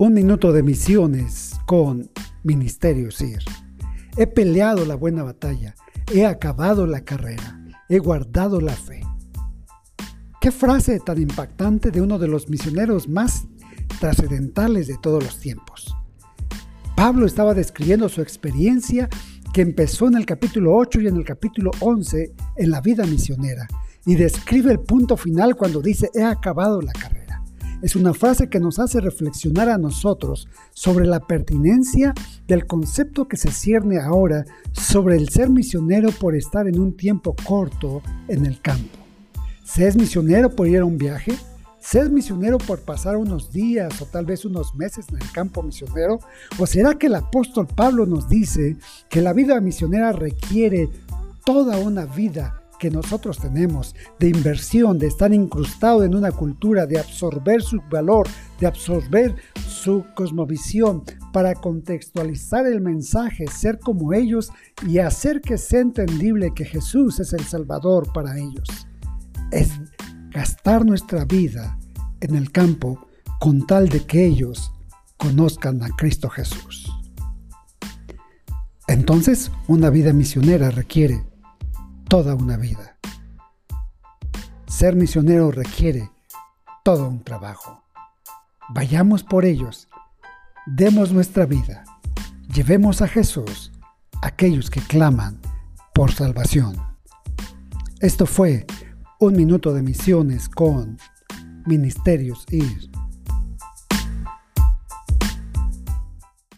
Un minuto de misiones con Ministerio SIR. He peleado la buena batalla, he acabado la carrera, he guardado la fe. Qué frase tan impactante de uno de los misioneros más trascendentales de todos los tiempos. Pablo estaba describiendo su experiencia que empezó en el capítulo 8 y en el capítulo 11 en la vida misionera y describe el punto final cuando dice he acabado la carrera es una frase que nos hace reflexionar a nosotros sobre la pertinencia del concepto que se cierne ahora sobre el ser misionero por estar en un tiempo corto en el campo. ¿Se es misionero por ir a un viaje? ¿Se es misionero por pasar unos días o tal vez unos meses en el campo misionero? ¿O será que el apóstol Pablo nos dice que la vida misionera requiere toda una vida que nosotros tenemos de inversión, de estar incrustado en una cultura, de absorber su valor, de absorber su cosmovisión, para contextualizar el mensaje, ser como ellos y hacer que sea entendible que Jesús es el Salvador para ellos. Es gastar nuestra vida en el campo con tal de que ellos conozcan a Cristo Jesús. Entonces, una vida misionera requiere toda una vida. Ser misionero requiere todo un trabajo. Vayamos por ellos, demos nuestra vida, llevemos a Jesús a aquellos que claman por salvación. Esto fue un minuto de misiones con Ministerios IR.